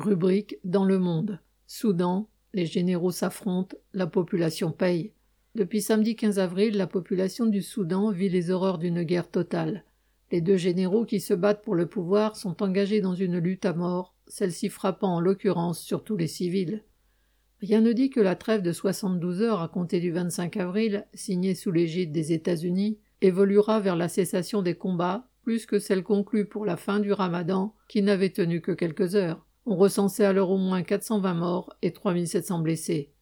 Rubrique Dans le monde. Soudan, les généraux s'affrontent, la population paye. Depuis samedi 15 avril, la population du Soudan vit les horreurs d'une guerre totale. Les deux généraux qui se battent pour le pouvoir sont engagés dans une lutte à mort, celle-ci frappant en l'occurrence surtout les civils. Rien ne dit que la trêve de 72 heures à compter du 25 avril, signée sous l'égide des États-Unis, évoluera vers la cessation des combats plus que celle conclue pour la fin du ramadan, qui n'avait tenu que quelques heures. On recensait alors au moins 420 morts et 3700 blessés.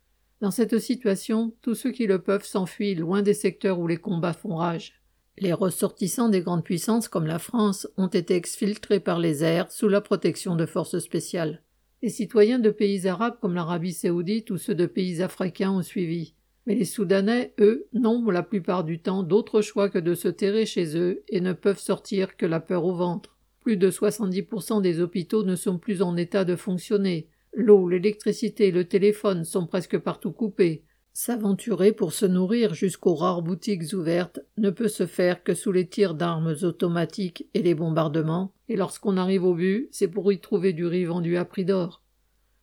Dans cette situation, tous ceux qui le peuvent s'enfuient loin des secteurs où les combats font rage. Les ressortissants des grandes puissances comme la France ont été exfiltrés par les airs sous la protection de forces spéciales. Les citoyens de pays arabes comme l'Arabie saoudite ou ceux de pays africains ont suivi. Mais les Soudanais, eux, n'ont la plupart du temps d'autre choix que de se terrer chez eux et ne peuvent sortir que la peur au ventre. Plus de 70% des hôpitaux ne sont plus en état de fonctionner. L'eau, l'électricité le téléphone sont presque partout coupés. S'aventurer pour se nourrir jusqu'aux rares boutiques ouvertes ne peut se faire que sous les tirs d'armes automatiques et les bombardements, et lorsqu'on arrive au but, c'est pour y trouver du riz vendu à prix d'or.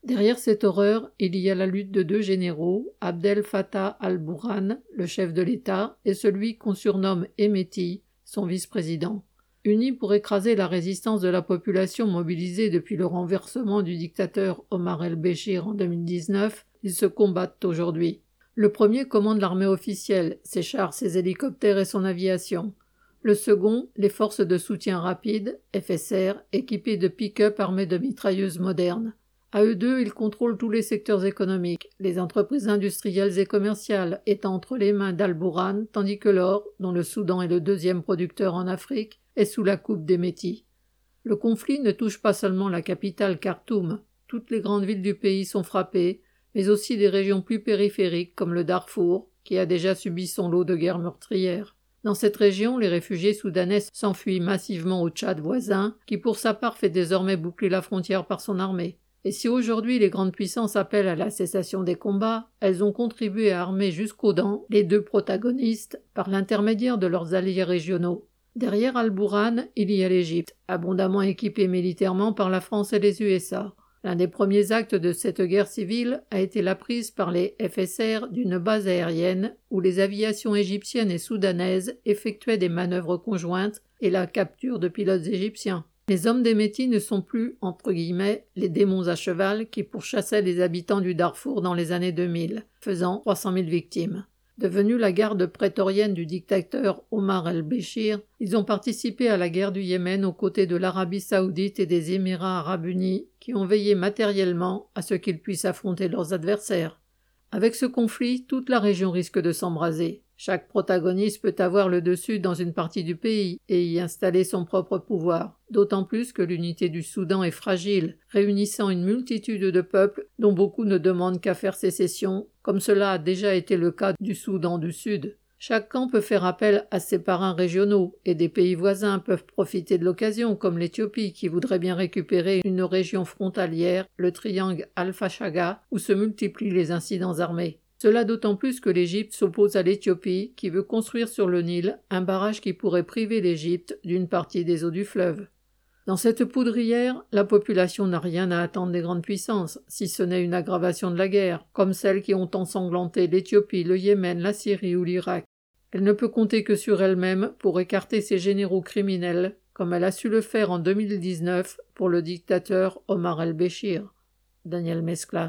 Derrière cette horreur, il y a la lutte de deux généraux, Abdel Fattah al-Bourhan, le chef de l'État, et celui qu'on surnomme Emeti, son vice-président. Unis pour écraser la résistance de la population mobilisée depuis le renversement du dictateur Omar el-Béchir en 2019, ils se combattent aujourd'hui. Le premier commande l'armée officielle, ses chars, ses hélicoptères et son aviation. Le second, les forces de soutien rapide, FSR, équipées de pick-up armés de mitrailleuses modernes. À eux deux, ils contrôlent tous les secteurs économiques, les entreprises industrielles et commerciales étant entre les mains d'Al-Bourhan, tandis que l'or, dont le Soudan est le deuxième producteur en Afrique, est sous la coupe des Métis. Le conflit ne touche pas seulement la capitale Khartoum. Toutes les grandes villes du pays sont frappées, mais aussi des régions plus périphériques comme le Darfour, qui a déjà subi son lot de guerres meurtrières. Dans cette région, les réfugiés soudanais s'enfuient massivement au Tchad voisin, qui pour sa part fait désormais boucler la frontière par son armée. Et si aujourd'hui les grandes puissances appellent à la cessation des combats, elles ont contribué à armer jusqu'aux dents les deux protagonistes par l'intermédiaire de leurs alliés régionaux. Derrière Al-Bourhan, il y a l'Égypte, abondamment équipée militairement par la France et les USA. L'un des premiers actes de cette guerre civile a été la prise par les FSR d'une base aérienne où les aviations égyptiennes et soudanaises effectuaient des manœuvres conjointes et la capture de pilotes égyptiens. Les hommes des Métis ne sont plus, entre guillemets, les démons à cheval qui pourchassaient les habitants du Darfour dans les années 2000, faisant 300 000 victimes. Devenus la garde prétorienne du dictateur Omar el-Béchir, ils ont participé à la guerre du Yémen aux côtés de l'Arabie saoudite et des Émirats arabes unis, qui ont veillé matériellement à ce qu'ils puissent affronter leurs adversaires. Avec ce conflit, toute la région risque de s'embraser. Chaque protagoniste peut avoir le dessus dans une partie du pays et y installer son propre pouvoir, d'autant plus que l'unité du Soudan est fragile, réunissant une multitude de peuples dont beaucoup ne demandent qu'à faire sécession, comme cela a déjà été le cas du Soudan du Sud. Chaque camp peut faire appel à ses parrains régionaux, et des pays voisins peuvent profiter de l'occasion, comme l'Éthiopie, qui voudrait bien récupérer une région frontalière, le triangle Al-Fashaga, où se multiplient les incidents armés. Cela d'autant plus que l'Égypte s'oppose à l'Éthiopie, qui veut construire sur le Nil un barrage qui pourrait priver l'Égypte d'une partie des eaux du fleuve. Dans cette poudrière, la population n'a rien à attendre des grandes puissances, si ce n'est une aggravation de la guerre, comme celles qui ont ensanglanté l'Éthiopie, le Yémen, la Syrie ou l'Irak. Elle ne peut compter que sur elle-même pour écarter ses généraux criminels, comme elle a su le faire en 2019 pour le dictateur Omar el-Béchir. Daniel Mescla.